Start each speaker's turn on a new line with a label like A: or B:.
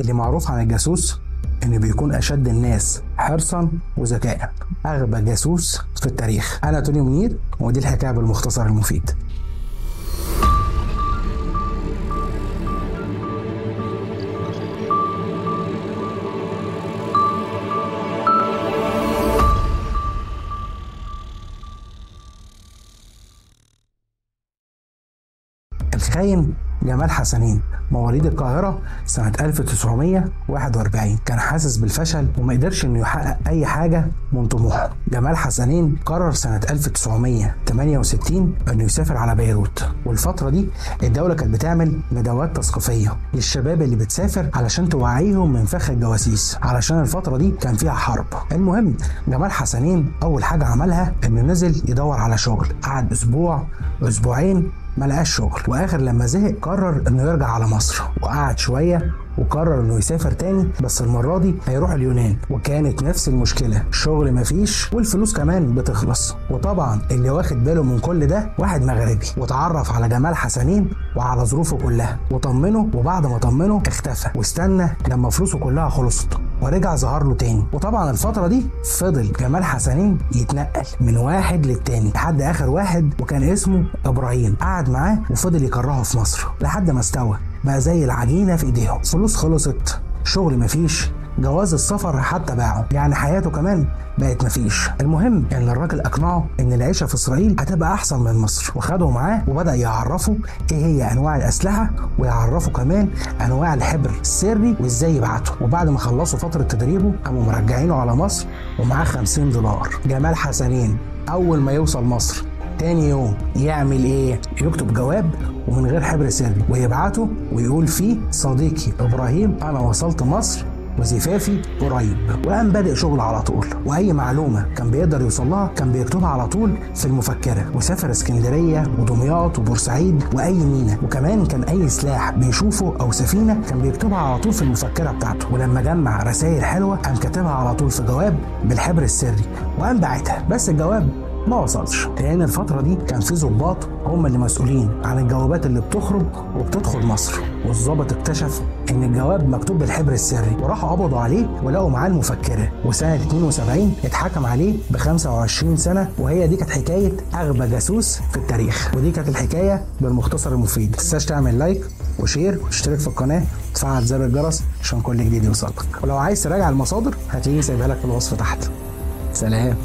A: اللي معروف عن الجاسوس انه بيكون أشد الناس حرصا وذكاء. أغبى جاسوس في التاريخ. أنا توني منير ودي الحكاية بالمختصر المفيد. الخاين جمال حسنين مواليد القاهرة سنة 1941 كان حاسس بالفشل وما قدرش إنه يحقق أي حاجة من طموحه. جمال حسنين قرر سنة 1968 إنه يسافر على بيروت. والفترة دي الدولة كانت بتعمل ندوات تثقيفية للشباب اللي بتسافر علشان توعيهم من فخ الجواسيس علشان الفترة دي كان فيها حرب. المهم جمال حسنين أول حاجة عملها إنه نزل يدور على شغل. قعد أسبوع أسبوعين ما لقاش شغل. وآخر لما زهق قرر إنه يرجع على مصر. وقعد شوية وقرر إنه يسافر تاني بس المرة دي هيروح اليونان. وكانت نفس المشكلة. شغل مفيش والفلوس كمان بتخلص. وطبعا اللي واخد باله من كل ده واحد مغربي. وتعرف على جمال حسنين وعلى ظروفه كلها. وطمنه وبعد ما طمنه اختفى. واستنى لما فلوسه كلها خلصت. ورجع ظهر له تاني. وطبعا الفترة دي فضل جمال حسنين يتنقل من واحد للتاني لحد آخر واحد وكان اسمه إبراهيم. قعد معاه وفضل يكرهه في مصر لحد ما استوى بقى زي العجينة في إيديهم. فلوس خلصت شغل مفيش جواز السفر حتى باعه. يعني حياته كمان بقت مفيش. المهم إن الراجل أقنعه إن العيشة في إسرائيل هتبقى أحسن من مصر. وخده معاه وبدأ يعرفه إيه هي أنواع الأسلحة ويعرفه كمان أنواع الحبر السري وإزاي يبعته. وبعد ما خلصوا فترة تدريبه قاموا مرجعينه على مصر ومعاه 50 دولار. جمال حسنين أول ما يوصل مصر تاني يوم يعمل إيه؟ يكتب جواب ومن غير حبر سري ويبعته ويقول فيه صديقي إبراهيم أنا وصلت مصر وزفافي قريب. وقام بادئ شغل على طول. وأي معلومة كان بيقدر يوصل لها كان بيكتبها على طول في المفكرة. وسافر اسكندرية ودمياط وبورسعيد وأي مينا. وكمان كان أي سلاح بيشوفه أو سفينة كان بيكتبها على طول في المفكرة بتاعته. ولما جمع رسائل حلوة قام كاتبها على طول في جواب بالحبر السري. وقام باعتها بس الجواب ما وصلش. لأن الفترة دي كان في ظباط هم اللي مسؤولين عن الجوابات اللي بتخرج وبتدخل مصر. والظابط اكتشف إن الجواب مكتوب بالحبر السري وراحوا قبضوا عليه ولقوا معاه المفكرة. وسنة 72 اتحكم عليه ب 25 سنة وهي دي كانت حكاية أغبى جاسوس في التاريخ. ودي كانت الحكاية بالمختصر المفيد. ما تنساش تعمل like و share واشترك في القناة. وتفعل زر الجرس عشان كل جديد يوصلك. ولو عايز تراجع المصادر هتلاقيني سايبها لك في الوصف تحت. سلام.